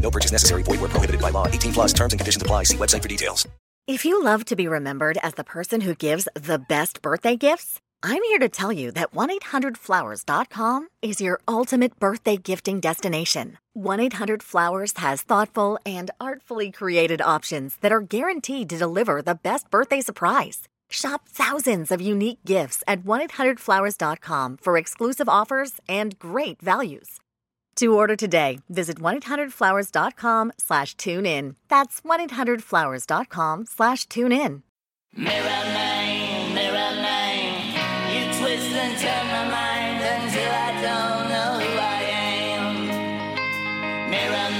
No purchase necessary. Void where prohibited by law. 18 plus terms and conditions apply. See website for details. If you love to be remembered as the person who gives the best birthday gifts, I'm here to tell you that 1-800-Flowers.com is your ultimate birthday gifting destination. 1-800-Flowers has thoughtful and artfully created options that are guaranteed to deliver the best birthday surprise. Shop thousands of unique gifts at 1-800-Flowers.com for exclusive offers and great values. To order today, visit 1-800-Flowers.com slash tune in. That's 1-800-Flowers.com slash tune in. Mirror man, mirror man, you twist and turn my mind until I don't know who I am. Mirror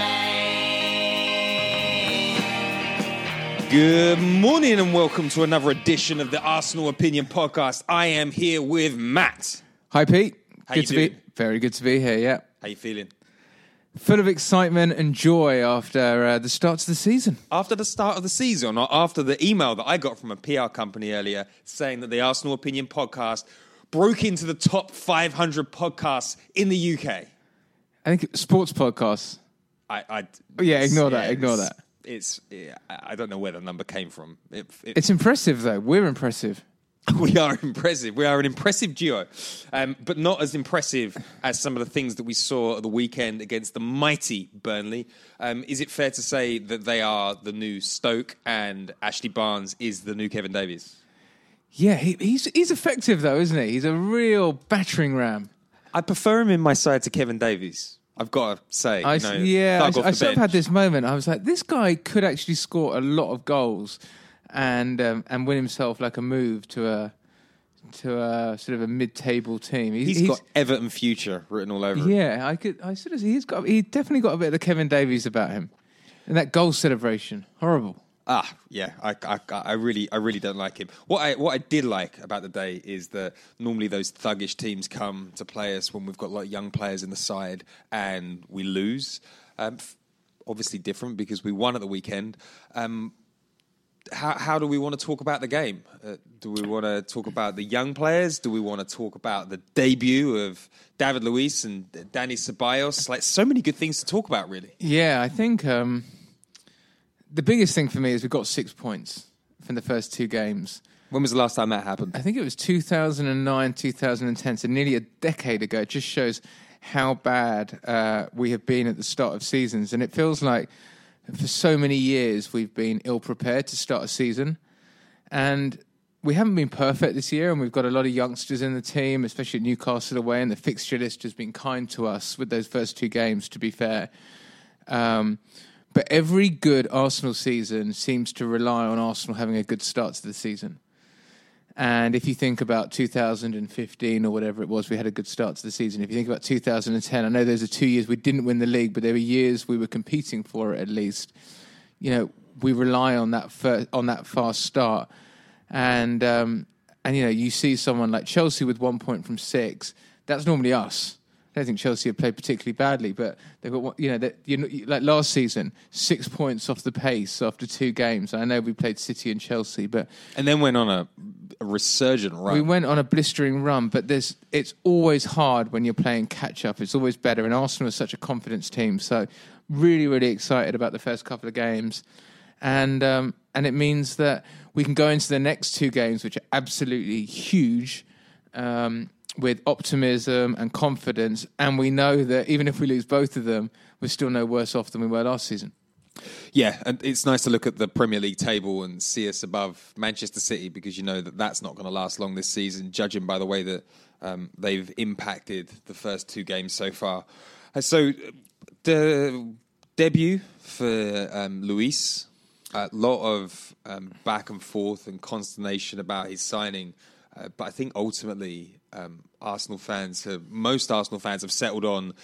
man. Good morning and welcome to another edition of the Arsenal Opinion Podcast. I am here with Matt. Hi, Pete. How good you to doing? be very good to be here. Yeah, How you feeling? Full of excitement and joy after uh, the start of the season. After the start of the season, or after the email that I got from a PR company earlier saying that the Arsenal Opinion Podcast broke into the top 500 podcasts in the UK. I think sports podcasts. I, I Oh, yeah, ignore that, ignore that. It's yeah, I I don't know where the number came from. It, it, It's impressive, though. We're impressive. We are impressive. We are an impressive duo, um, but not as impressive as some of the things that we saw at the weekend against the mighty Burnley. Um, is it fair to say that they are the new Stoke and Ashley Barnes is the new Kevin Davies? Yeah, he, he's he's effective though, isn't he? He's a real battering ram. I prefer him in my side to Kevin Davies. I've got to say, I, you know, yeah, I, I sort of had this moment. I was like, this guy could actually score a lot of goals and um, and win himself like a move to a to a sort of a mid-table team. He- He's got Everton future written all over him. Yeah, I could. I sort of. He's got. He definitely got a bit of the Kevin Davies about him, and that goal celebration, horrible. Ah, yeah, I, I, I really, I really don't like him. What I, what I did like about the day is that normally those thuggish teams come to play us when we've got like young players in the side and we lose. Um, obviously different because we won at the weekend. Um, how, how do we want to talk about the game? Uh, do we want to talk about the young players? Do we want to talk about the debut of David Luiz and Dani Ceballos? Like so many good things to talk about, really. Yeah, I think um, the biggest thing for me is we've got six points from the first two games. When was the last time that happened? I think it was 2009, 2010, so nearly a decade ago. It just shows how bad uh, we have been at the start of seasons. And it feels like for so many years we've been ill prepared to start a season. And we haven't been perfect this year, and we've got a lot of youngsters in the team, especially at Newcastle away, and the fixture list has been kind to us with those first two games, to be fair. Um, but every good Arsenal season seems to rely on Arsenal having a good start to the season. And if you think about 2015 or whatever it was, we had a good start to the season. If you think about 2010, I know those are two years we didn't win the league, but there were years we were competing for it at least. You know, we rely on that fir- on that fast start, and um, and you know, you see someone like Chelsea with one point from six. That's normally us. I don't think Chelsea have played particularly badly, but they've got you know that you know like last season, six points off the pace after two games. I know we played City and Chelsea, but And then went on a, a resurgent run. we went on a blistering run. But there's it's always hard when you're playing catch up. It's always better, and Arsenal is such a confidence team. So really, really excited about the first couple of games, and um, and it means that we can go into the next two games, which are absolutely huge. Um, with optimism and confidence, and we know that even if we lose both of them, we're still no worse off than we were last season. Yeah, and it's nice to look at the Premier League table and see us above Manchester City because you know that that's not going to last long this season, judging by the way that um, they've impacted the first two games so far. Uh, so, the debut for um, Luiz, a lot of um, back and forth and consternation about his signing, uh, but I think ultimately um, Arsenal fans have most Arsenal fans have settled on.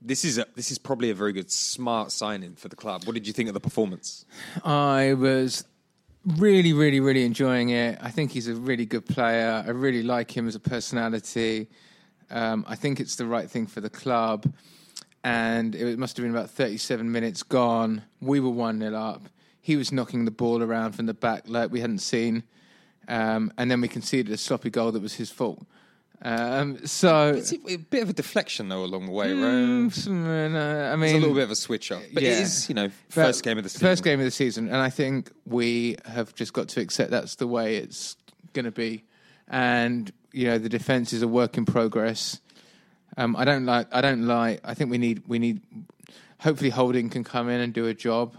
This is a, this is probably a very good, smart signing for the club. What did you think of the performance? I was really, really, really enjoying it. I think he's a really good player. I really like him as a personality. Um, I think it's the right thing for the club. And it must have been about 37 minutes gone. We were 1 0 up. He was knocking the ball around from the back like we hadn't seen. Um, and then we conceded a sloppy goal that was his fault. Um, so. It's a bit of a deflection though along the way, Mm, right? some, uh, I mean, It's a little bit of a switch up, but it yeah. is you know But first game of the season. First game of the season, and I think we have just got to accept that's the way it's going to be. And you know, the defense is a work in progress. Um, I don't like. I don't like. I think we need. We need. Hopefully, Holding can come in and do a job.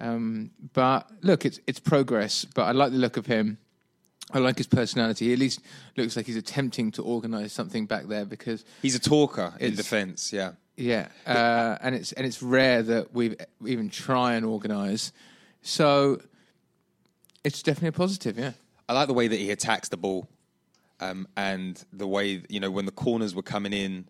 Um, but look, it's it's progress. But I like the look of him. I like his personality. He at least looks like he's attempting to organise something back there because He's a talker in defence. Yeah, yeah, uh, and it's and it's rare that we even try and organise. So it's definitely a positive. Yeah, I like the way that he attacks the ball, um, and the way you know when the corners were coming in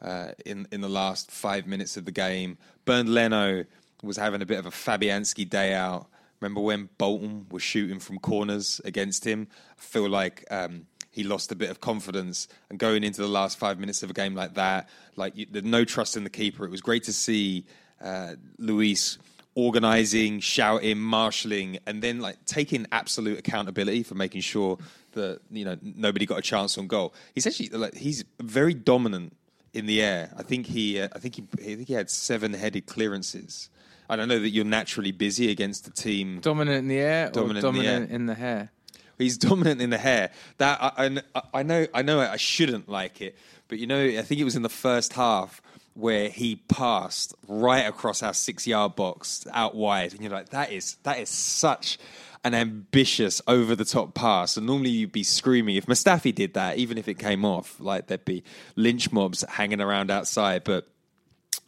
uh, in in the last five minutes of the game. Bernd Leno was having a bit of a Fabianski day out. Remember when Bolton was shooting from corners against him? I feel like um, he lost a bit of confidence, and going into the last five minutes of a game like that, like you, there's no trust in the keeper. It was great to see uh, Luiz organizing, shouting, marshalling, and then like taking absolute accountability for making sure that you know nobody got a chance on goal. He's actually like he's very dominant in the air. I think he, uh, I think he, I think he had seven-headed clearances. I don't know that you're naturally busy against the team. dominant in the air Dominant or in the in the hair. He's dominant in the hair. That I, I, I know. I know. I shouldn't like it, but you know, I think it was in the first half where he passed right across our six-yard box out wide, and you're like, that is that is such an ambitious, over-the-top pass. And normally you'd be screaming if Mustafi did that, even if it came off, like there'd be lynch mobs hanging around outside, but.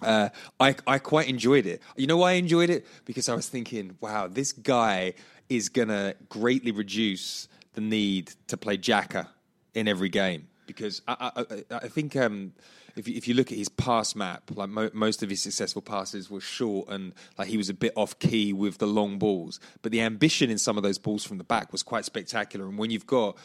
Uh, I I quite enjoyed it. You know why I enjoyed it? Because I was thinking, wow, this guy is gonna greatly reduce the need to play Xhaka in every game. Because I I, I, I think um, if you, if you look at his pass map, like mo- most of his successful passes were short and like he was a bit off key with the long balls. But the ambition in some of those balls from the back was quite spectacular. And when you've got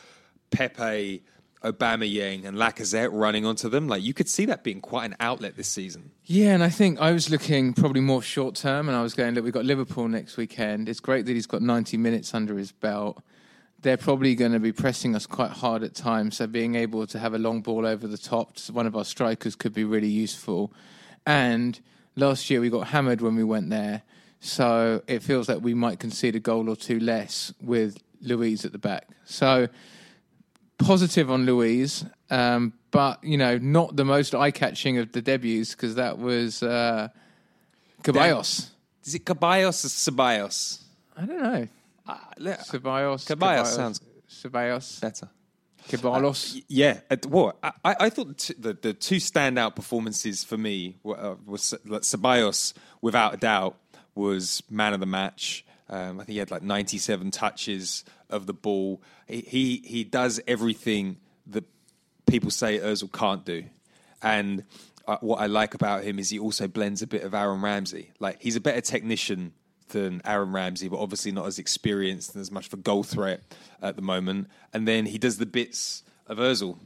Pepe. Aubameyang and Lacazette running onto them, like you could see that being quite an outlet this season. Yeah, and I think I was looking probably more short term, and I was going, look, we've got Liverpool next weekend. It's great that he's got 90 minutes under his belt. They're probably going to be pressing us quite hard at times, so being able to have a long ball over the top to one of our strikers could be really useful. And last year we got hammered when we went there, so it feels like we might concede a goal or two less with Luiz at the back. So positive on Luiz, um, but you know, not the most eye-catching of the debuts because that was uh, Caballos. Is it Caballos or Ceballos? I don't know. Ceballos. Caballos sounds Ceballos. better. Caballos. Yeah, at, what I, I thought t- the the two standout performances for me were, uh, was Ceballos, without a doubt, was man of the match. Um, I think he had like 97 touches of the ball. He he, he does everything that people say Özil can't do, and uh, what I like about him is he also blends a bit of Aaron Ramsey. Like he's a better technician than Aaron Ramsey, but obviously not as experienced and as much of a goal threat at the moment. And then he does the bits of Özil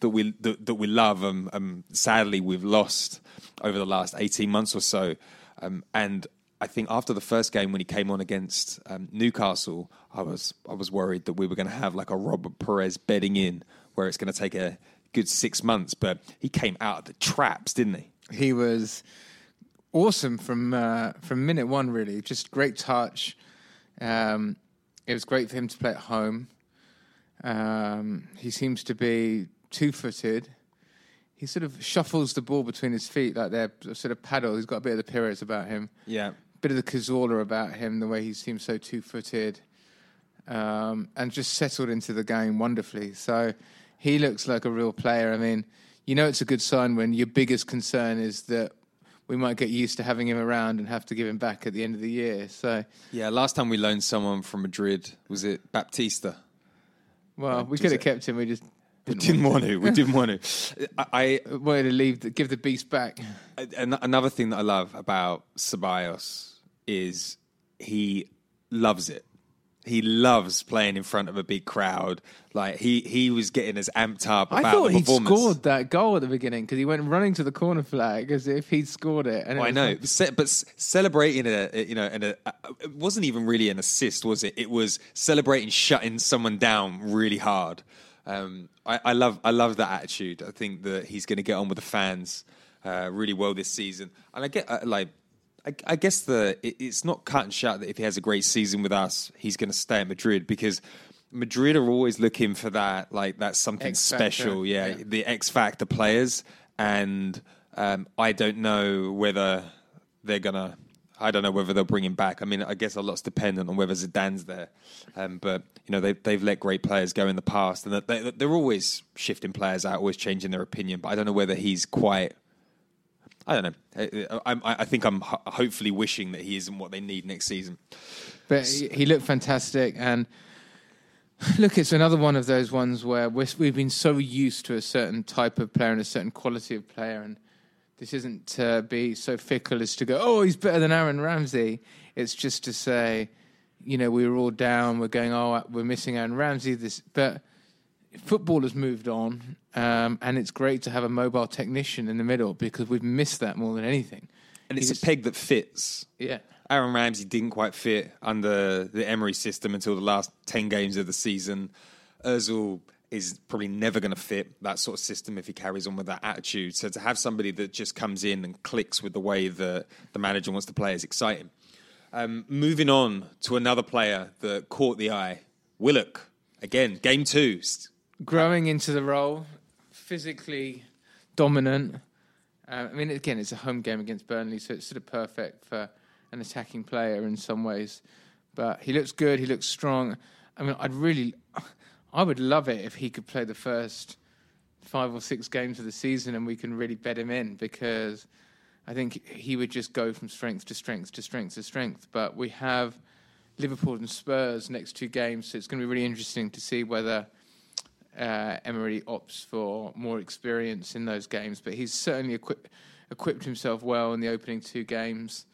that we that, that we love. Um, um, sadly, we've lost over the last eighteen months or so, um, and I think after the first game when he came on against um, Newcastle, I was I was worried that we were going to have like a Robert Pires bedding in, where it's going to take a good six months. But he came out of the traps, didn't he? He was awesome from uh, from minute one. Really, just great touch. Um, it was great for him to play at home. Um, he seems to be two-footed. He sort of shuffles the ball between his feet like they're sort of paddle. He's got a bit of the Pires about him. Yeah. Bit of the Cazorla about him, the way he seems so two-footed, um, and just settled into the game wonderfully. So he looks like a real player. I mean, you know, it's a good sign when your biggest concern is that we might get used to having him around and have to give him back at the end of the year. So, Yeah, last time we loaned someone from Madrid was it Baptista? well, we could have kept him. We just We didn't, didn't want to. We didn't want to. I, want wanted to leave, the, give the beast back. I an- another thing that I love about Ceballos is he loves it. He loves playing in front of a big crowd. Like he he was getting as amped up. About I thought he'd scored that goal at the beginning because he went running to the corner flag as if he'd scored it. And it Oh, I know, like- but celebrating a you know, and a, it wasn't even really an assist, was it? It was celebrating shutting someone down really hard. Um, I, I love, I love that attitude. I think that he's going to get on with the fans uh, really well this season, and I get uh, like. I, I guess the it, it's not cut and shut that if he has a great season with us, he's going to stay at Madrid because Madrid are always looking for that like that's something X special. Yeah, yeah. the X factor players, and um, I don't know whether they're gonna. I don't know whether they'll bring him back. I mean, I guess a lot's dependent on whether Zidane's there. Um, but you know, they've they've let great players go in the past, and they, they're always shifting players out, always changing their opinion. But I don't know whether he's quite. I don't know. I, I, I think I'm ho- hopefully wishing that he isn't what they need next season. But he, he looked fantastic, and look, it's another one of those ones where we're, we've been so used to a certain type of player and a certain quality of player, and this isn't to be so fickle as to go, oh, he's better than Aaron Ramsey. It's just to say, you know, we were all down. We're going, oh, we're missing Aaron Ramsey. This, but football has moved on, um, and it's great to have a mobile technician in the middle because we've missed that more than anything. And it's He's- a peg that fits. Yeah. Aaron Ramsey didn't quite fit under the Emery system until the last 10 games of the season. Ozil is probably never going to fit that sort of system if he carries on with that attitude. So to have somebody that just comes in and clicks with the way that the manager wants to play is exciting. Um, moving on to another player that caught the eye, Willock. Again, game two. Growing into the role, physically dominant. Uh, I mean, again, it's a home game against Burnley, so it's sort of perfect for an attacking player in some ways. But he looks good. He looks strong. I mean, I'd really, I would love it if he could play the first five or six games of the season, and we can really bet him in because I think he would just go from strength to strength to strength to strength. But we have Liverpool and Spurs next two games, so it's going to be really interesting to see whether uh, Emery opts for more experience in those games. But he's certainly equip- equipped himself well in the opening two games.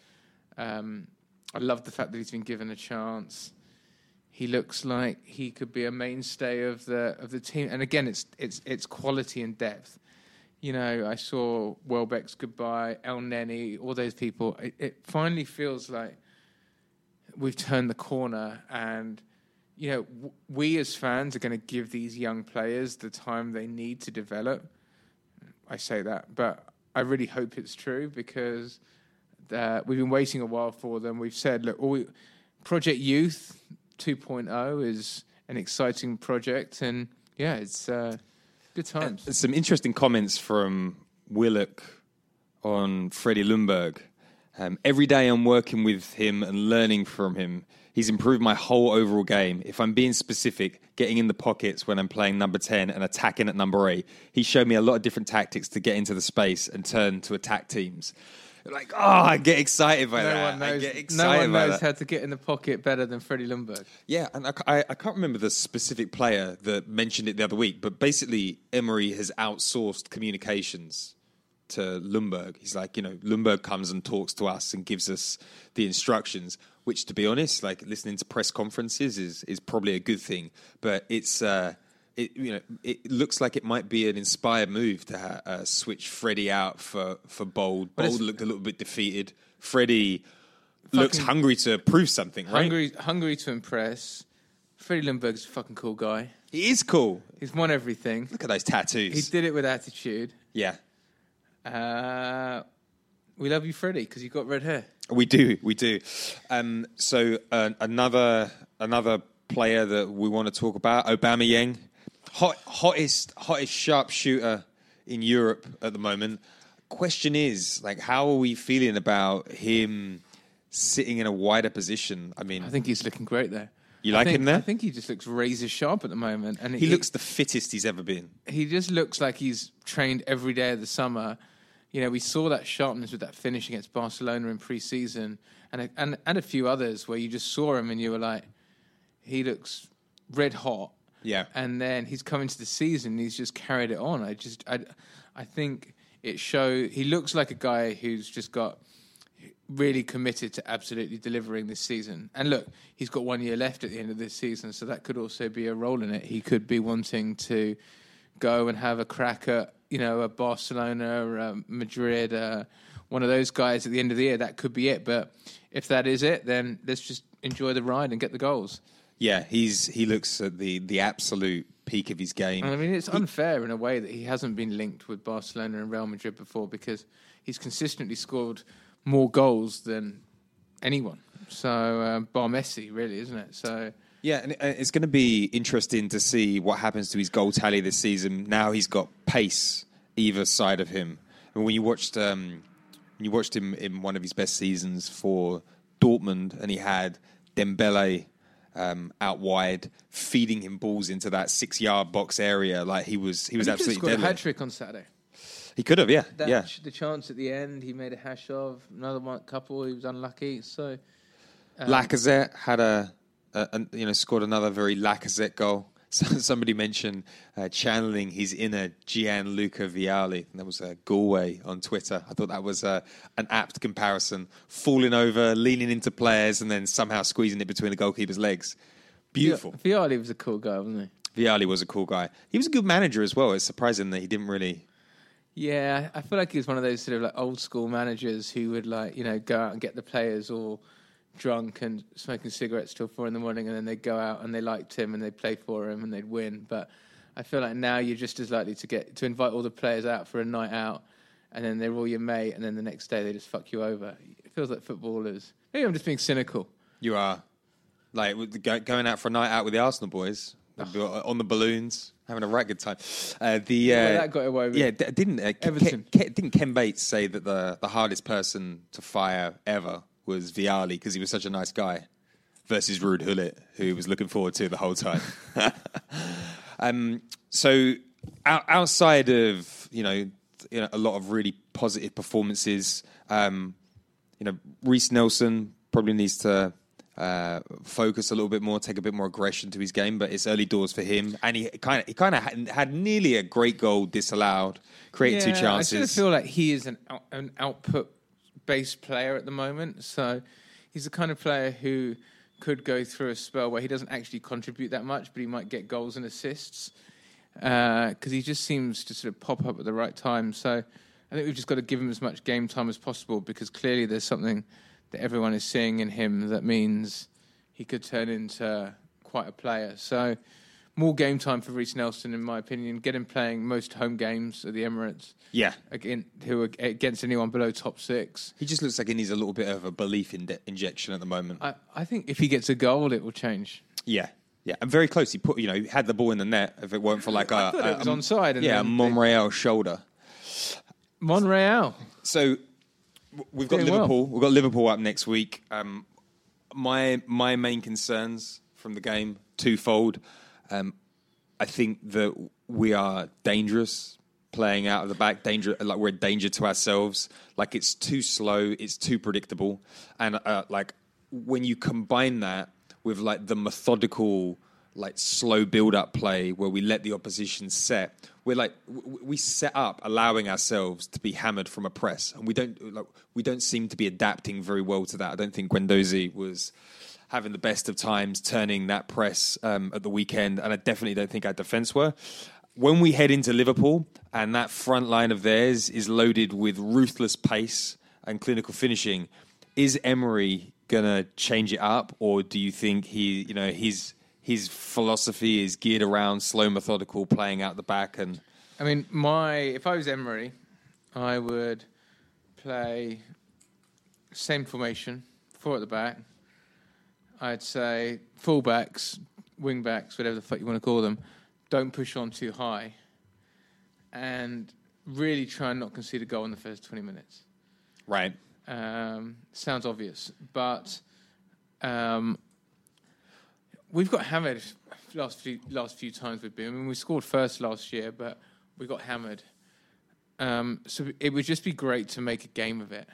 Um, I love the fact that he's been given a chance. He looks like he could be a mainstay of the of the team. And again, it's it's it's quality and depth. You know, I saw Welbeck's goodbye, Elneny, all those people. It, it finally feels like we've turned the corner and you know w- we as fans are going to give these young players the time they need to develop i say that but i really hope it's true because uh, we've been waiting a while for them we've said look all we, project youth 2.0 is an exciting project and yeah it's uh, good times Some interesting comments from Willock on Freddie Ljungberg. Um, every day I'm working with him and learning from him. He's improved my whole overall game. If I'm being specific, getting in the pockets when I'm playing number 10 and attacking at number 8. He showed me a lot of different tactics to get into the space and turn to attack teams. Like, oh, I get excited by no that. one knows, no one knows how to get in the pocket better than Freddie Ljungberg. Yeah, and I, I, I can't remember the specific player that mentioned it the other week, but basically Emery has outsourced communications to Ljungberg. He's like, you know, Ljungberg comes and talks to us and gives us the instructions. Which, to be honest, like listening to press conferences is is probably a good thing, but it's. Uh, it you know it looks like it might be an inspired move to ha- uh, switch Freddie out for for Bould. Bould looked a little bit defeated. Freddie looks hungry to prove something, right? Hungry, hungry to impress. Freddie Ljungberg's a fucking cool guy. He is cool. He's won everything. Look at those tattoos. He did it with attitude. yeah, Uh, we love you, Freddie, because you've got red hair. we do, we do. Um, so uh, another another player that we want to talk about, Aubameyang, hot, hottest hottest sharpshooter in Europe at the moment. Question is, like, how are we feeling about him sitting in a wider position? I mean, I think he's looking great there. You like think- him there? I think he just looks razor sharp at the moment, and he looks the fittest he's ever been. he just looks like he's trained every day of the summer. You know, we saw that sharpness with that finish against Barcelona in pre-season, and a, and and a few others where you just saw him and you were like, he looks red hot. Yeah. And then he's come into the season, and he's just carried it on. I just, I, I think it show. He looks like a guy who's just got really committed to absolutely delivering this season. And look, he's got one year left at the end of this season, so that could also be a role in it. He could be wanting to go and have a crack at, you know, a Barcelona a Madrid, uh, one of those guys at the end of the year. That could be it. But if that is it, then let's just enjoy the ride and get the goals. Yeah, he's he looks at the the absolute peak of his game. I mean, it's unfair in a way that he hasn't been linked with Barcelona and Real Madrid before because he's consistently scored more goals than anyone. So, uh, bar Messi, really, isn't it? So, Yeah, and uh, it's going to be interesting to see what happens to his goal tally this season. Now he's got pace either side of him. And when you watched, um, when you watched him in one of his best seasons for Dortmund, and he had Dembele um, out wide, feeding him balls into that six-yard box area, like he was, he was And he could've absolutely scored a hat trick on Saturday. He could have, yeah, That, yeah. The chance at the end, he made a hash of. Another one, couple, he was unlucky. So, um, Lacazette had a, a you know scored another very Lacazette goal. So somebody mentioned uh, channeling his inner Gianluca Vialli. And that was uh, Galway on Twitter. I thought that was uh, an apt comparison. Falling over, leaning into players, and then somehow squeezing it between the goalkeeper's legs. Beautiful. Vialli was a cool guy, wasn't he? Vialli was a cool guy. He was a good manager as well. It's surprising that he didn't really. Yeah, I feel like he was one of those sort of like old school managers who would like you know go out and get the players all drunk and smoking cigarettes till four in the morning, and then they'd go out and they liked him and they'd play for him and they'd win. But I feel like now you're just as likely to get to invite all the players out for a night out, and then they're all your mate, and then the next day they just fuck you over. It feels like footballers. Maybe I'm just being cynical. You are like the- going out for a night out with the Arsenal boys on the balloons, having a right good time. Uh, the uh, Well, that got away with. yeah, d- didn't uh, Ke- Ke- didn't Ken Bates say that the the hardest person to fire ever was Vialli because he was such a nice guy versus Ruud Gullit, who he was looking forward to the whole time. um, so out, outside of you know you know a lot of really positive performances, um, you know Reiss Nelson probably needs to. Uh, focus a little bit more, take a bit more aggression to his game, but it's early doors for him. And he kind of he kind of had, had nearly a great goal disallowed, created two chances. I sort of feel like he is an out, an output based player at the moment. So he's the kind of player who could go through a spell where he doesn't actually contribute that much, but he might get goals and assists uh, because he just seems to sort of pop up at the right time. So I think we've just got to give him as much game time as possible because clearly there's something that everyone is seeing in him that means he could turn into quite a player. So more game time for Reiss Nelson, in my opinion. Get him playing most home games at the Emirates. Yeah. Again, who are against anyone below top six. He just looks like he needs a little bit of a belief in injection at the moment. I, I think if he gets a goal, it will change. Yeah, yeah, and very close. He put, you know, he had the ball in the net. If it weren't for like a, I thought it was onside and yeah, a Monreal shoulder. Monreal. So we've got Doing well. Liverpool. We've got Liverpool up next week. Um, my my main concerns from the game twofold. Um, I think that we are dangerous playing out of the back. Danger, like we're a danger to ourselves. Like it's too slow. It's too predictable. And uh, like when you combine that with like the methodical, like slow build up play where we let the opposition set, we're like we set up allowing ourselves to be hammered from a press, and we don't like we don't seem to be adapting very well to that. I don't think Guendouzi was having the best of times, turning that press um, at the weekend, and I definitely don't think our defence were. When we head into Liverpool, and that front line of theirs is loaded with ruthless pace and clinical finishing, is Emery gonna change it up, or do you think he, you know, his his philosophy is geared around slow, methodical, playing out the back and I mean, my if I was Emery, I would play same formation, four at the back. I'd say fullbacks, wingbacks, whatever the fuck you want to call them, don't push on too high, and really try and not concede a goal in the first twenty minutes. right. Um, sounds obvious, but um, we've got hammered last few last few times we've been. I mean, we scored first last year, but we got hammered. Um, so it would just be great to make a game of it,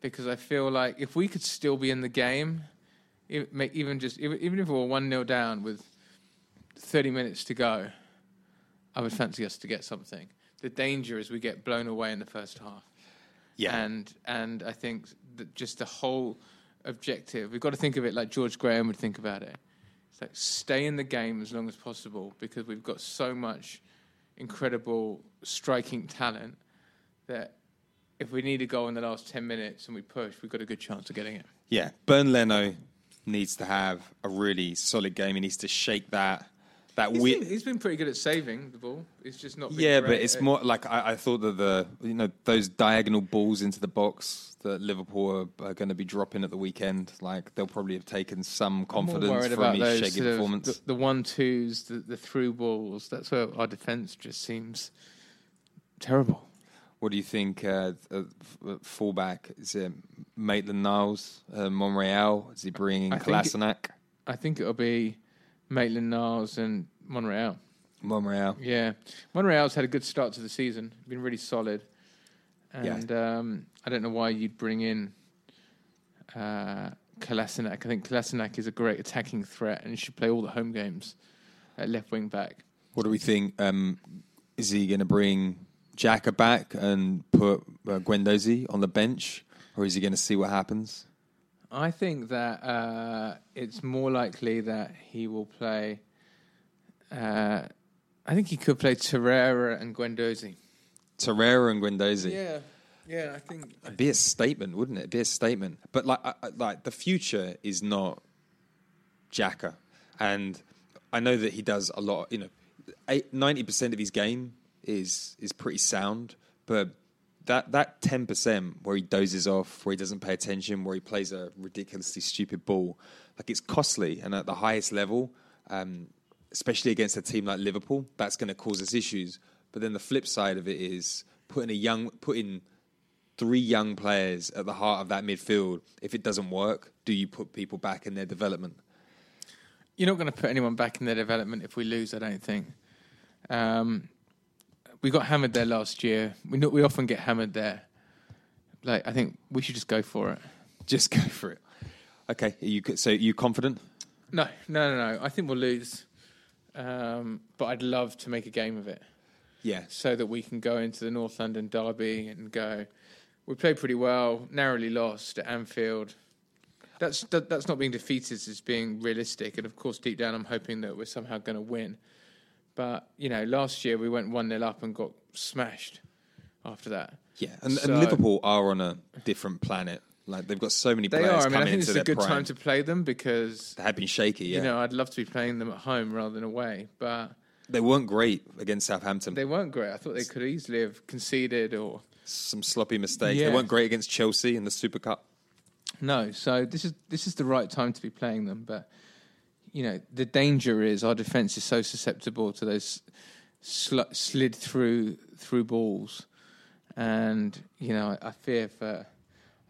because I feel like if we could still be in the game, even just even even if we were one 0 down with thirty minutes to go, I would fancy us to get something. The danger is we get blown away in the first half. Yeah. And and I think that just the whole objective, we've got to think of it like George Graham would think about it. It's like stay in the game as long as possible because we've got so much incredible striking talent that if we need a goal in the last ten minutes and we push, we've got a good chance of getting it. Yeah, Bernd Leno needs to have a really solid game. He needs to shake that that He's wi- been, he's been pretty good at saving the ball. It's just not. Been Yeah, but it's at- more like I, I thought that the you know those diagonal balls into the box that Liverpool are, are going to be dropping at the weekend. Like they'll probably have taken some confidence from his those shaky performance. The, the one twos, the, the through balls. That's where our defence just seems terrible. What do you think? Uh, uh, fullback is it Maitland Niles, uh, Monreal? Is he bringing Kolasinac? I think it'll be Maitland Niles and Monreal. Monreal. Yeah, Monreal's had a good start to the season. Been really solid, Yeah. and um, I don't know why you'd bring in uh, Kolasinac. I think Kolasinac is a great attacking threat and should play all the home games at left wing back. What do we think? Um, is he going to bring Xhaka back and put uh, Guendouzi on the bench, or is he going to see what happens? I think that uh, it's more likely that he will play. Uh, I think he could play Torreira and Guendouzi. Torreira and Guendouzi. Yeah, yeah, I think. It'd be a statement, wouldn't it? It'd be a statement. But like, I, like the future is not Xhaka, and I know that he does a lot. You know, ninety percent of his game is is pretty sound, but that that ten percent where he dozes off, where he doesn't pay attention, where he plays a ridiculously stupid ball, like it's costly, and at the highest level. Um, especially against a team like Liverpool, that's going to cause us issues. But then the flip side of it is putting a young, putting three young players at the heart of that midfield. If it doesn't work, do you put people back in their development? You're not going to put anyone back in their development if we lose. I don't think. Um, we got hammered there last year. We know, we often get hammered there. Like I think we should just go for it. Just go for it. Okay, are you so you confident? No, no, no, no. I think we'll lose. Um, but I'd love to make a game of it. Yeah. so that we can go into the North London derby and go. We played pretty well, narrowly lost at Anfield. That's that, that's not being defeated; it's being realistic. And of course, deep down, I'm hoping that we're somehow going to win. But you know, last year we went one 0 up and got smashed. After that, Yeah, and, So- and Liverpool are on a different planet. Like they've got so many they players are. I mean, I think into it's a good prime. time to play them because they have been shaky. Yeah, you know I'd love to be playing them at home rather than away. But they weren't great against Southampton. they weren't great. I thought they could easily have conceded or Some sloppy mistakes. Yeah. They weren't great against Chelsea in the Super Cup. No, so this is this is the right time to be playing them, but you know the danger is our defense is so susceptible to those sl- slid through through balls, and you know I, I fear for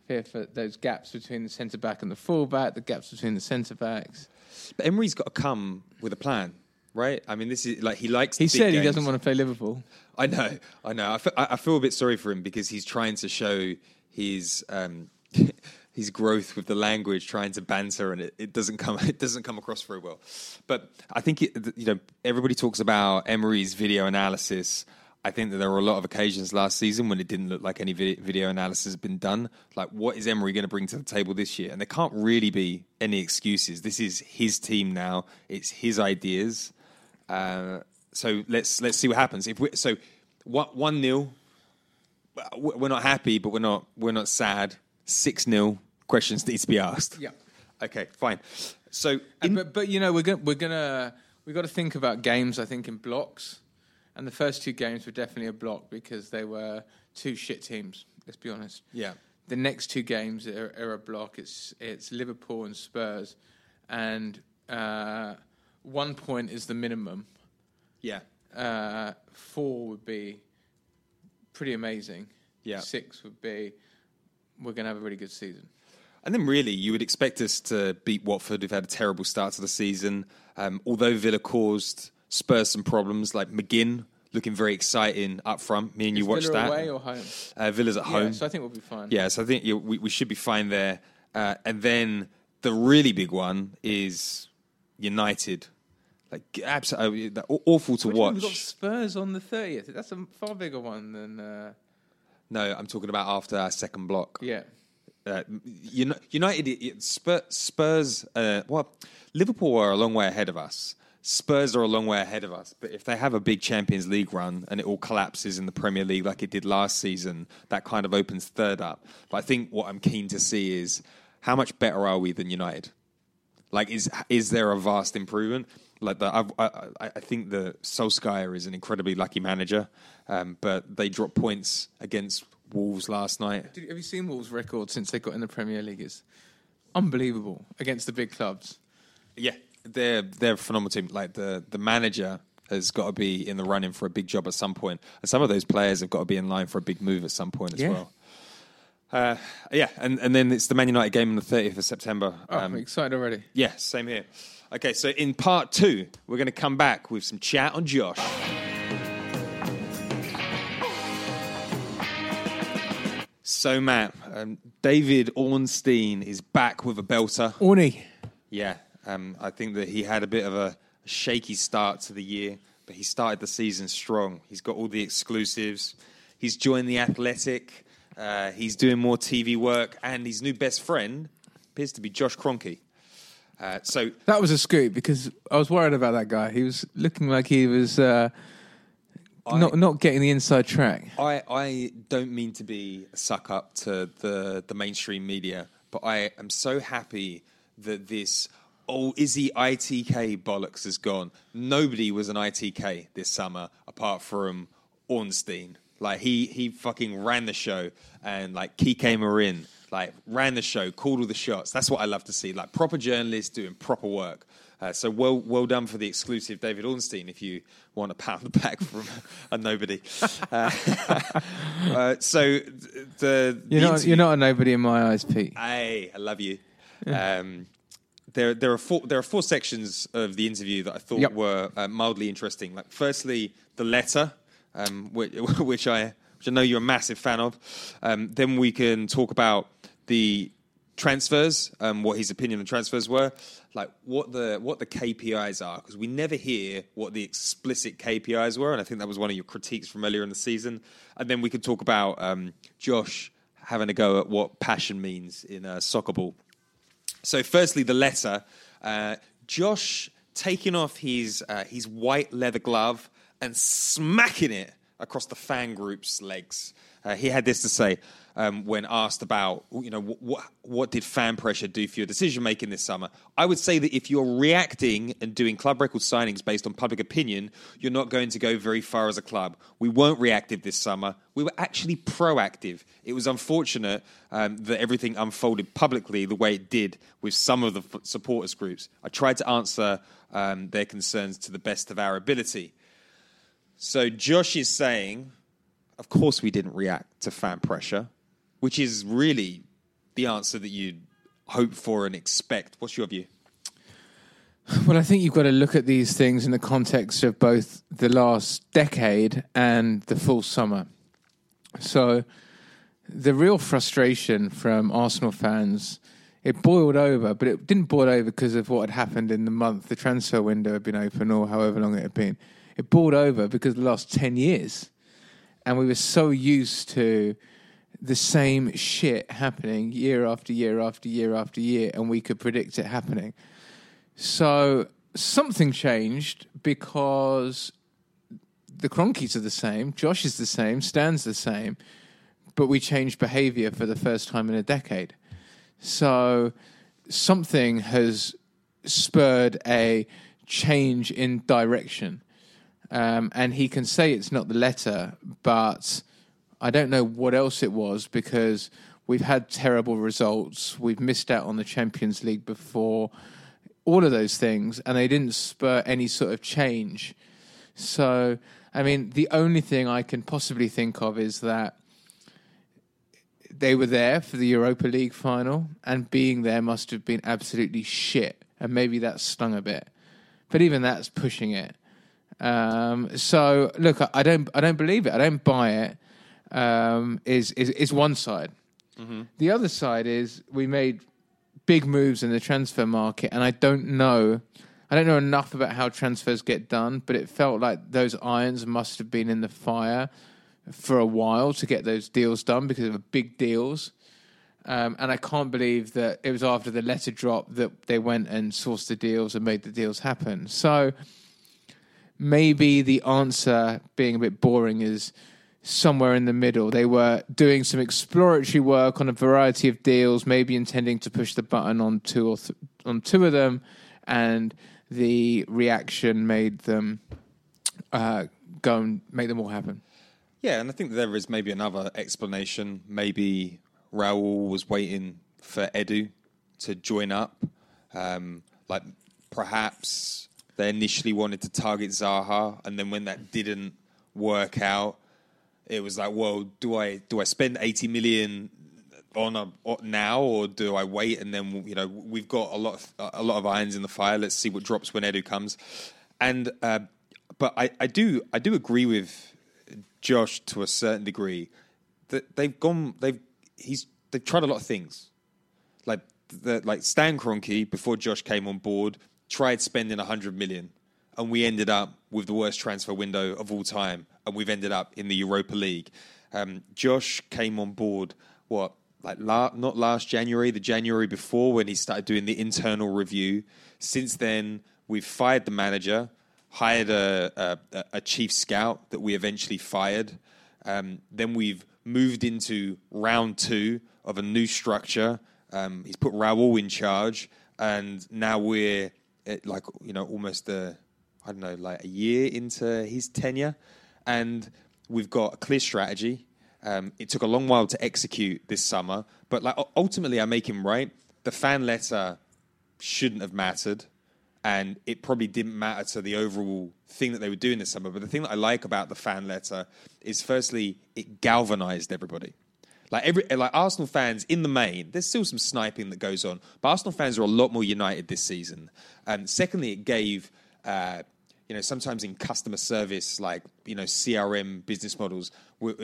fear for those gaps between the centre back and the full back, the gaps between the centre backs. But Emery's got to come with a plan, right? I mean, this is like he likes. He said he games. doesn't want to play Liverpool. I know, I know. I I I feel a bit sorry for him because he's trying to show his um, his growth with the language, trying to banter, and it, it doesn't come it doesn't come across very well. But I think it, you know everybody talks about Emery's video analysis. I think that there were a lot of occasions last season when it didn't look like any video analysis had been done. Like, what is Emery going to bring to the table this year? And there can't really be any excuses. This is his team now. It's his ideas. Uh, so let's let's see what happens. If we so one one nil, we're not happy, but we're not we're not sad. Six 0 questions need to be asked. Yeah. Okay, fine. So, in, but but you know we're gonna we're gonna we got to think about games. I think in blocks, and the first two games were definitely a block because they were two shit teams. Let's be honest. yeah, The next two games are, are a block. It's it's Liverpool and Spurs, and uh, one point is the minimum. yeah, Uh, four would be pretty amazing. Yeah. Six would be we're gonna have a really good season. And then, really, you would expect us to beat Watford, who've had a terrible start to the season. Um, although Villa caused Spurs some problems, like McGinn looking very exciting up front. Me and you Is watched Villa that. away or home? Uh, Villa's at home. So I think we'll be fine. Yeah, so I think you we, we should be fine there. Uh, and then the really big one is United. Like, absolutely awful to Which one? We've got watch. Spurs on the thirtieth. That's a far bigger one than uh, No, I'm talking about after our second block. yeah. Uh, Uni- United, it- it- Spurs, Spurs uh, well, Liverpool are a long way ahead of us. Spurs are a long way ahead of us. But if they have a big Champions League run and it all collapses in the Premier League like it did last season, that kind of opens third up. But I think what I'm keen to see is how much better are we than United? Like, is is there a vast improvement? Like, the, I've, I, I I think the Solskjaer is an incredibly lucky manager, um, but they dropped points against Wolves last night. Did, have you seen Wolves' record since they got in the Premier League? It's unbelievable against the big clubs. Yeah, they're they're a phenomenal team. Like the the manager has got to be in the running for a big job at some point, and some of those players have got to be in line for a big move at some point as Yeah. well. Uh, yeah, and, and then it's the Man United game on the 30th of September. Oh, Um, I'm excited already. yeah, same here. Okay, so in part two, we're going to come back with some chat on Josh. So, Matt, um, David Ornstein is back with a belter. Orny. Yeah, um, I think that he had a bit of a shaky start to the year, but he started the season strong. He's got all the exclusives. He's joined the Athletic. Uh, he's doing more TV work, and his new best friend appears to be Josh Kroenke. Uh, so That was a scoop because I was worried about that guy. He was looking like he was uh, not not getting the inside track. I, I don't mean to be a suck up to the, the mainstream media, but I am so happy that this oh he ITK bollocks has gone. Nobody was an ITK this summer apart from Ornstein. Like he he fucking ran the show and like Kike Marin like ran the show, called all the shots. That's what I love to see. Like proper journalists doing proper work. Uh, so well, well done for the exclusive David Ornstein. If you want a pound back from a nobody, uh, uh, so the You're the not interview- you're not a nobody in my eyes, Pete. Hey, I love you. Um, there, there are four. There are four sections of the interview that I thought Yep. were uh, mildly interesting. Like, firstly, the letter, um, which, which I, which I know you're a massive fan of. Um, then we can talk about the transfers, um, what his opinion on transfers were, like what the what the KPIs are, because we never hear what the explicit KPIs were, and I think that was one of your critiques from earlier in the season. And then we could talk about um, Josh having a go at what passion means in uh, soccer ball. So, firstly, the letter. Uh, Josh taking off his uh, his white leather glove and smacking it across the fan group's legs. Uh, he had this to say um, when asked about, you know, what what did fan pressure do for your decision making this summer? I would say that if you're reacting and doing club record signings based on public opinion, you're not going to go very far as a club. We weren't reactive this summer. We were actually proactive. It was unfortunate um, that everything unfolded publicly the way it did with some of the f- supporters groups. I tried to answer um, their concerns to the best of our ability. So Josh is saying, of course we didn't react to fan pressure, which is really the answer that you'd hope for and expect. What's your view? Well, I think you've got to look at these things in the context of both the last decade and the full summer. So, the real frustration from Arsenal fans, it boiled over, but it didn't boil over because of what had happened in the month the transfer window had been open or however long it had been. It boiled over because of the last 10 years, and we were so used to the same shit happening year after year after year after year, and we could predict it happening. So something changed because the Kroenkes are the same, Josh is the same, Stan's the same, but we changed behavior for the first time in a decade. So something has spurred a change in direction. Um, and he can say it's not the letter, but I don't know what else it was because we've had terrible results. We've missed out on the Champions League before, all of those things, and they didn't spur any sort of change. So, I mean, the only thing I can possibly think of is that they were there for the Europa League final, and being there must have been absolutely shit, and maybe that stung a bit. But even that's pushing it. Um, so look, I, I don't, I don't believe it. I don't buy it. Um, is is is one side. The other side is we made big moves in the transfer market, and I don't know. I don't know enough about how transfers get done, but it felt like those irons must have been in the fire for a while to get those deals done because of the big deals. Um, and I can't believe that it was after the letter drop that they went and sourced the deals and made the deals happen. So maybe the answer, being a bit boring, is somewhere in the middle. They were doing some exploratory work on a variety of deals, maybe intending to push the button on two or th- on two of them, and the reaction made them uh, go and make them all happen. Yeah, and I think there is maybe another explanation. Maybe Raul was waiting for Edu to join up. Um, like perhaps they initially wanted to target Zaha, and then when that didn't work out, it was like, well, do I do I spend eighty million on a now, or do I wait? And then you know we've got a lot of, a lot of irons in the fire. Let's see what drops when Edu comes, and uh, but I, I do I do agree with Josh to a certain degree that they've gone they've he's they've tried a lot of things. Like the like Stan Kroenke before Josh came on board tried spending 100 million and we ended up with the worst transfer window of all time and we've ended up in the Europa League. Um, Josh came on board what like la- not last January the January before when he started doing the internal review. Since then we've fired the manager hired a, a, a chief scout that we eventually fired. Um, then we've moved into round two of a new structure. Um, he's put Raul in charge, and now we're at like you know almost a I don't know like a year into his tenure, and we've got a clear strategy. Um, it took a long while to execute this summer, but like ultimately, I make him right. The fan letter shouldn't have mattered and it probably didn't matter to the overall thing that they were doing this summer. But the thing that I like about the fan letter is, firstly, it galvanized everybody. Like every like Arsenal fans in the main, there's still some sniping that goes on, but Arsenal fans are a lot more united this season. And secondly, it gave. Uh, you know, sometimes in customer service, like you know, CRM business models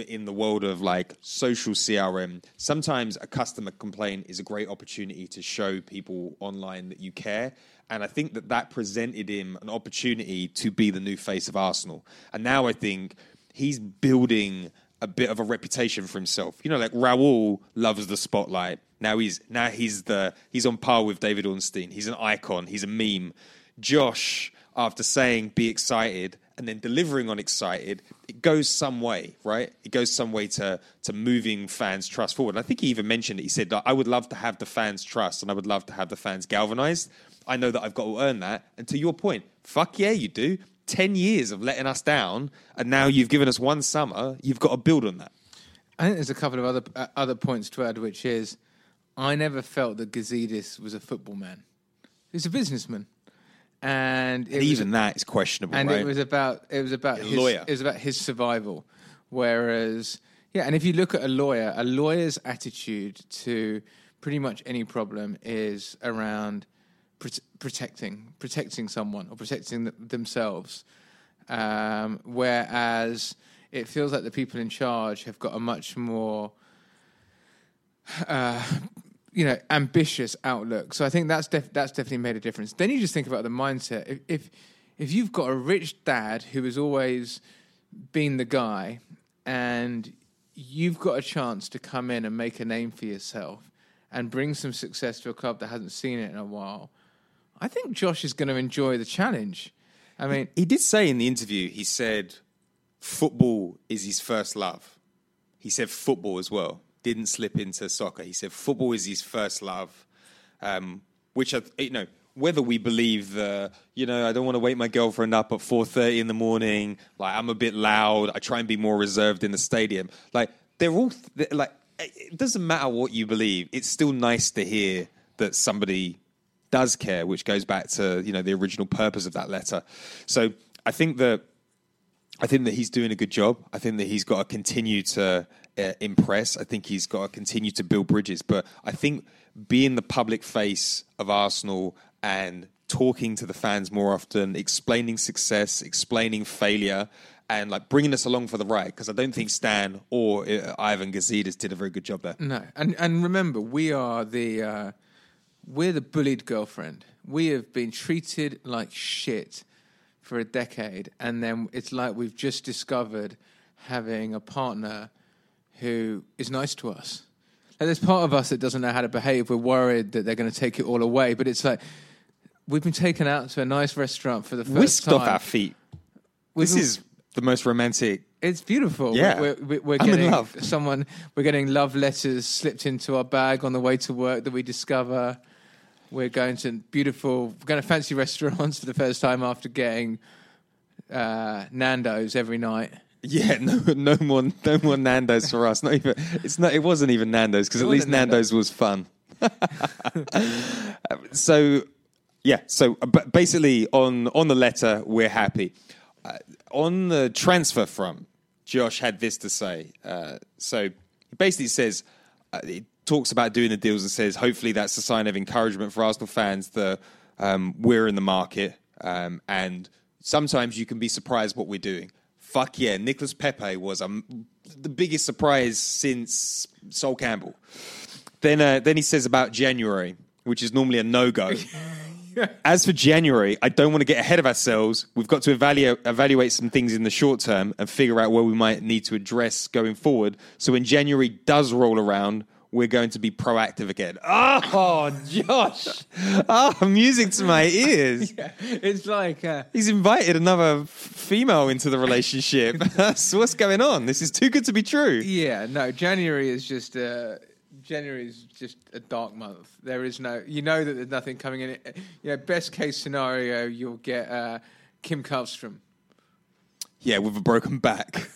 in the world of like social CRM, sometimes a customer complaint is a great opportunity to show people online that you care. And I think that that presented him an opportunity to be the new face of Arsenal. And now I think he's building a bit of a reputation for himself. You know, like Raul loves the spotlight. Now he's now he's the he's on par with David Ornstein. He's an icon. He's a meme. Josh, after saying be excited and then delivering on excited, it goes some way, right? It goes some way to to moving fans' trust forward. And I think he even mentioned it. He said, "I would love to have the fans' trust, and I would love to have the fans galvanized. I know that I've got to earn that." And to your point, fuck yeah, you do. Ten years of letting us down, and now you've given us one summer. You've got to build on that. I think there's a couple of other uh, other points to add, which is I never felt that Gazidis was a football man. He's a businessman, and, And was- even that is questionable, and right? it was about it was about his, lawyer. It was about his survival. Whereas, yeah, and if you look at a lawyer, a lawyer's attitude to pretty much any problem is around prote- protecting protecting someone or protecting th- themselves. Um, whereas it feels like the people in charge have got a much more uh, you know, ambitious outlook. So I think that's def- that's definitely made a difference. Then you just think about the mindset. If, if if you've got a rich dad who has always been the guy, and you've got a chance to come in and make a name for yourself and bring some success to a club that hasn't seen it in a while, I think Josh is going to enjoy the challenge. I mean, He did say in the interview, he said football is his first love. He said football as well. Didn't slip into soccer. He said football is his first love, um, which I, you know whether we believe the you know I don't want to wake my girlfriend up at four thirty in the morning. Like I'm a bit loud. I try and be more reserved in the stadium. Like they're all like it doesn't matter what you believe. It's still nice to hear that somebody does care, which goes back to you know the original purpose of that letter. So I think that I think that he's doing a good job. I think that he's got to continue to uh, impress. I think he's got to continue to build bridges. But I think being the public face of Arsenal and talking to the fans more often, explaining success, explaining failure, and like bringing us along for the ride. Because I don't think Stan or uh, Ivan Gazidis did a very good job there. No, and and remember, we are the uh, we're the bullied girlfriend. We have been treated like shit for a decade, and then it's like we've just discovered having a partner who is nice to us. Like, there's part of us that doesn't know how to behave. We're worried that they're going to take it all away, but it's like we've been taken out to a nice restaurant for the first Whisked time. off our feet. We've This been- is the most romantic. It's beautiful. Yeah. we're, we're, we're I'm in getting love. someone. We're getting love letters slipped into our bag on the way to work that we discover. We're going to beautiful. We're going to fancy restaurants for the first time after getting uh, Nando's every night. Yeah, no, no more, no more Nando's for us. Not even. It's not. It wasn't even Nando's because at least Nando's. Nando's was fun. so, yeah. So, but basically, on on the letter, we're happy. Uh, on the transfer front, Josh had this to say. Uh, so, he basically says uh, he talks about doing the deals and says hopefully that's a sign of encouragement for Arsenal fans that um, we're in the market um, and sometimes you can be surprised what we're doing. Fuck yeah, Nicolas Pepe was um, the biggest surprise since Sol Campbell. Then, uh, then he says about January, which is normally a no go. As for January, I don't want to get ahead of ourselves. We've got to evaluate, evaluate some things in the short term and figure out where we might need to address going forward. So when January does roll around, we're going to be proactive again. Oh, Josh! Oh, music to my ears. It's like uh, He's invited another f- female into the relationship. That's what's going on. This is too good to be true. yeah, no. January is just uh, January is just a dark month. There is no. You know that there's nothing coming in. it. You know, best case scenario, you'll get uh, Kim Källström. Yeah, with a broken back.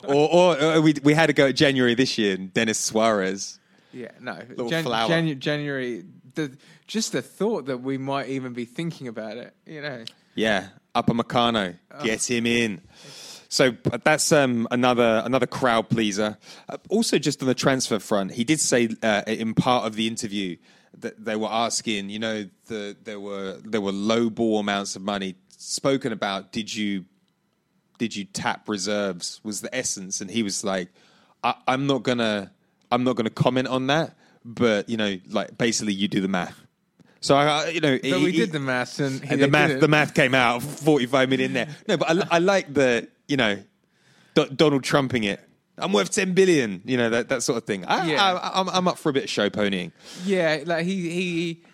or or uh, we, we had to go at January this year, and Denis Suarez. Yeah, no. Little flower. Janu- January, the, just the thought that we might even be thinking about it, you know. Yeah, Upamecano, get him in. So but that's um, another another crowd pleaser. Uh, also, just on the transfer front, he did say uh, in part of the interview that they were asking, you know, the, there were there were low ball amounts of money spoken about. Did you did you tap reserves? Was the essence? And he was like, I, I'm not gonna I'm not gonna comment on that, but you know, like basically, you do the math. So I, you know, But he- we did the maths and, and the math, the math came out. Forty-five million there. No, but I, I like the, you know, Do- Donald Trumping it. I'm worth ten billion. You know that that sort of thing. I, Yeah. I, I'm, I'm up for a bit of show ponying. Yeah, like he, he,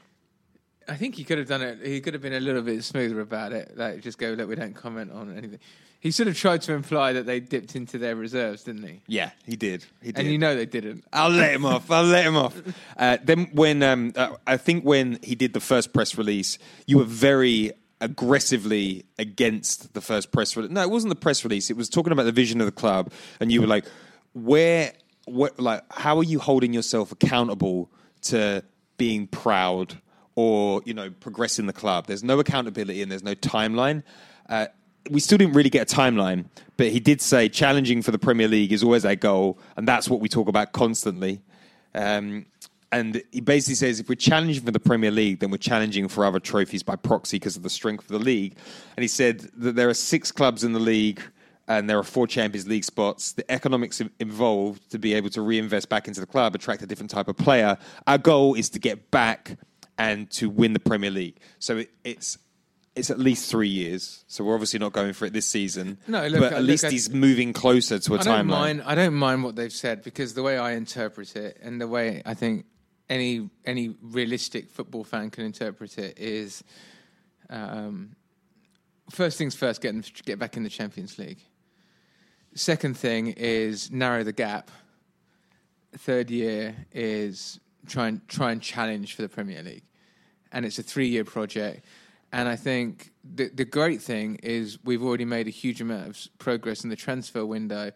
I think he could have done it. He could have been a little bit smoother about it. Like just go, look, we don't comment on anything. He sort of tried to imply that they dipped into their reserves, didn't he? Yeah, he did. He did. And you know they didn't. I'll let him off. I'll let him off. Uh, then when um, uh, I think when he did the first press release, you were very aggressively against the first press release. No, it wasn't the press release. It was talking about the vision of the club, and you were like, "Where, what, like, how are you holding yourself accountable to being proud or you know progressing the club?" There's no accountability and there's no timeline. Uh, we still didn't really get a timeline, but he did say challenging for the Premier League is always our goal, and that's what we talk about constantly. Um, and he basically says if we're challenging for the Premier League, then we're challenging for other trophies by proxy because of the strength of the league. And he said that there are six clubs in the league and there are four Champions League spots. The economics involved to be able to reinvest back into the club, attract a different type of player. Our goal is to get back and to win the Premier League. So it, it's it's at least three years. So we're obviously not going for it this season. No, look, but uh, at look, least I- he's moving closer to a I don't timeline. mind. I don't mind what they've said because the way I interpret it and the way I think any any realistic football fan can interpret it is, um, first things first, get them get back in the Champions League. Second thing is narrow the gap. Third year is try and try and challenge for the Premier League, and it's a three year project. And I think the the great thing is we've already made a huge amount of progress in the transfer window.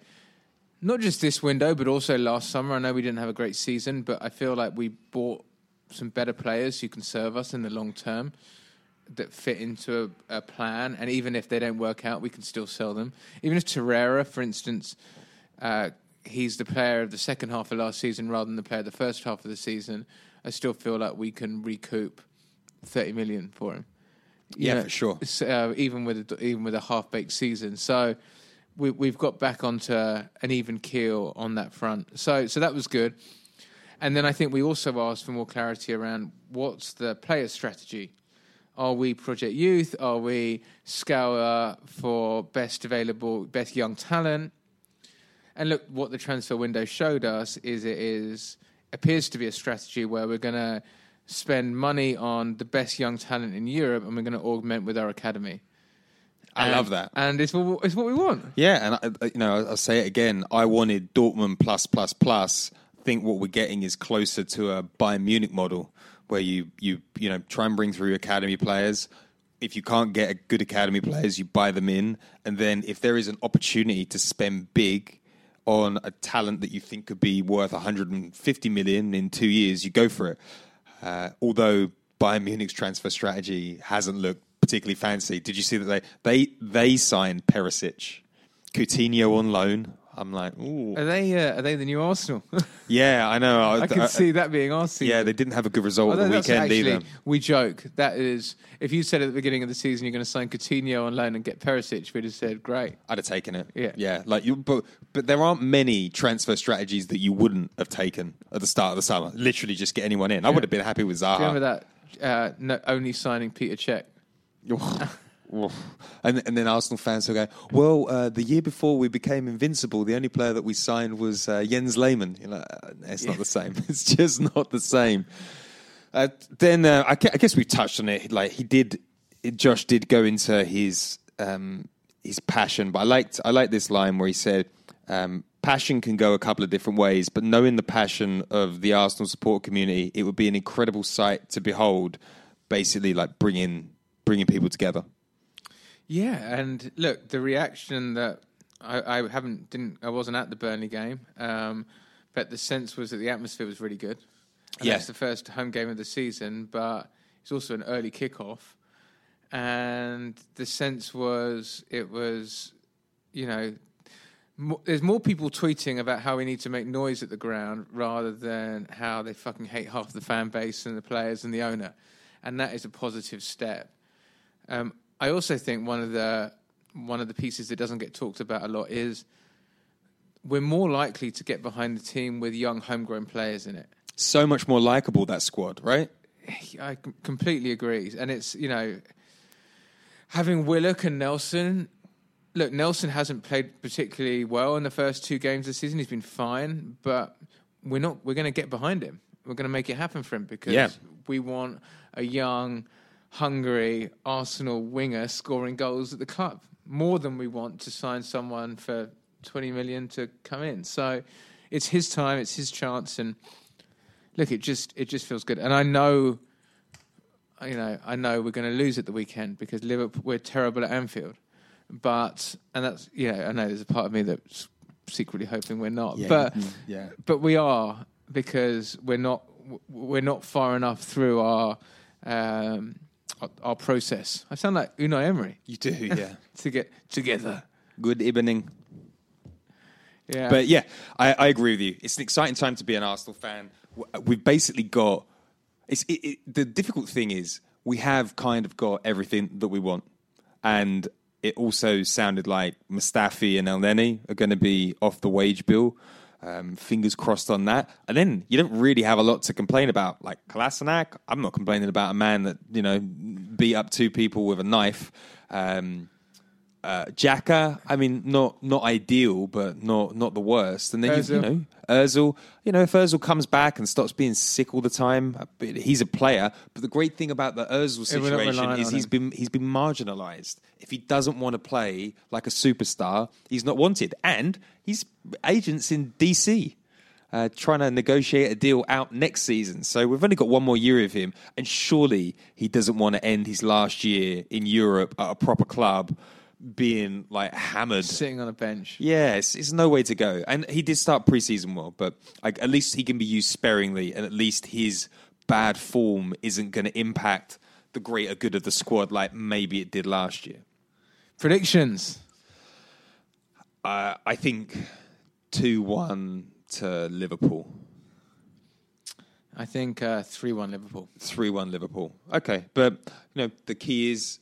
Not just this window, but also last summer. I know we didn't have a great season, but I feel like we bought some better players who can serve us in the long term that fit into a, a plan. And even if they don't work out, we can still sell them. Even if Torreira, for instance, uh, he's the player of the second half of last season rather than the player of the first half of the season, I still feel like we can recoup 30 million for him. Yeah, for sure. Uh, even with a, even with a half baked season, so we, we've got back onto an even keel on that front. So so that was good. And then I think we also asked for more clarity around what's the player strategy. Are we Project Youth? Are we scour for best available, best young talent? And look, what the transfer window showed us is it is appears to be a strategy where we're going to spend money on the best young talent in Europe, and we're going to augment with our academy. I And- love that. and it's what, it's what we want. Yeah, and I, you know, I'll say it again. I wanted Dortmund plus plus plus. I think what we're getting is closer to a Bayern Munich model, where you you you know try and bring through academy players. If you can't get a good academy players, you buy them in, and then if there is an opportunity to spend big on a talent that you think could be worth 150 million in two years, you go for it. Uh, although Bayern Munich's transfer strategy hasn't looked particularly fancy. Did you see that they they they signed Perisic, Coutinho on loan? I'm like, ooh, Are they uh, are they the new Arsenal? yeah, I know. I can see that being our season. Yeah, they didn't have a good result Although at the weekend actually, either. we joke that is if you said at the beginning of the season you're going to sign Coutinho on loan and get Perisic, we'd have said great. I'd have taken it. Yeah. yeah. Like you, but but there aren't many transfer strategies that you wouldn't have taken at the start of the summer. Literally, just get anyone in. I would have been happy with Do you Zaha. remember that? Uh, no, only signing Petr Cech. Oof. and and then Arsenal fans will go, well, uh, the year before we became invincible, the only player that we signed was uh, Jens Lehmann. You're like, uh, it's not the same. It's just not the same. Uh, then uh, I, gue- I guess we touched on it. Like he did, Josh did go into his um, his passion, but I liked I liked this line where he said, um, "Passion can go a couple of different ways, but knowing the passion of the Arsenal support community, it would be an incredible sight to behold. Basically, like bringing bringing people together." Yeah, and look, the reaction that I, I haven't didn't I wasn't at the Burnley game, um, but the sense was that the atmosphere was really good. And Yeah. that's the first home game of the season, but it's also an early kickoff, and the sense was it was, you know. There's more people tweeting about how we need to make noise at the ground rather than how they fucking hate half the fan base and the players and the owner, and that is a positive step. Um, I also think one of the one of the pieces that doesn't get talked about a lot is we're more likely to get behind the team with young homegrown players in it. So much more likable that squad, right? I completely agree, and it's you know having Willock and Nelson. Look, Nelson hasn't played particularly well in the first two games of the season. He's been fine, but we're not. We're going to get behind him. We're going to make it happen for him because Yeah. we want a young, hungry Arsenal winger scoring goals at the club more than we want to sign someone for twenty million to come in. So it's his time. It's his chance, and look, it just it just feels good. And I know, you know, I know we're going to lose at the weekend because Liverpool we're terrible at Anfield. But and that's yeah, I know there's a part of me that's secretly hoping we're not. but yeah. but we are because we're not we're not far enough through our um, our, process. I sound like Unai Emery You do, yeah. to get together. Good evening. Yeah, But yeah, I, I agree with you. It's an exciting time to be an Arsenal fan. Uh, we've basically got. It's it, it, the difficult thing is we have kind of got everything that we want, and it also sounded like Mustafi and Elneny are going to be off the wage bill. Um, fingers crossed on that. And then you don't really have a lot to complain about. Like Kolasinac, I'm not complaining about a man that, you know, beat up two people with a knife. Um, uh, Xhaka, I mean, not not ideal, but not not the worst. And then you, you know, Özil, you know, if Özil comes back and stops being sick all the time, uh, he's a player. But the great thing about the Özil Yeah, we're not situation is he's him. been he's been marginalised. If he doesn't want to play like a superstar, he's not wanted, and he's agents in DC. Uh, trying to negotiate a deal out next season. So we've only got one more year of him, and surely he doesn't want to end his last year in Europe at a proper club being like hammered Sitting on a bench. Yes, it's no way to go. And he did start preseason well, but like, at least he can be used sparingly, and at least his bad form isn't going to impact the greater good of the squad like maybe it did last year. Predictions. Uh, I think 2 1 to Liverpool, I think uh, 3 1 Liverpool. 3 1 Liverpool. Okay, but you know, the key is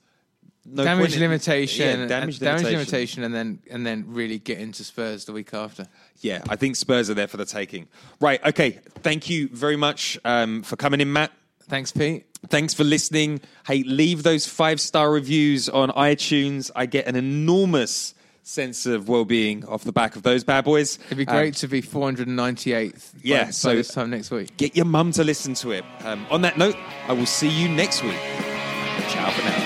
no damage limitation, Yeah, damage, damage limitation. limitation, and then and then really get into Spurs the week after. Yeah, I think Spurs are there for the taking. Right, okay. Thank you very much um, for coming in, Matt. Thanks, Pete. Thanks for listening. Hey, leave those five star reviews on iTunes. I get an enormous sense of well being off the back of those bad boys. It'd be Um, great to be 498th. by- yeah, by so- this time next week. get your mum to listen to it. Um, on that note, I will see you next week. Ciao for now.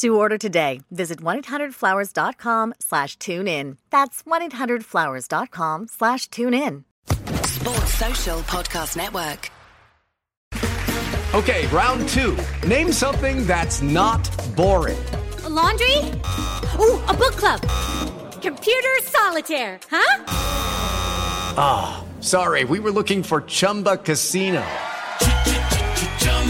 To order today, visit 1-800-Flowers.com slash tune in. That's 1-800-Flowers.com slash tune in. Sports Social Podcast Network. Okay, round two. Name something that's not boring. laundry? Ooh, a book club. Computer solitaire, huh? Ah, sorry, we were looking for Chumba Casino.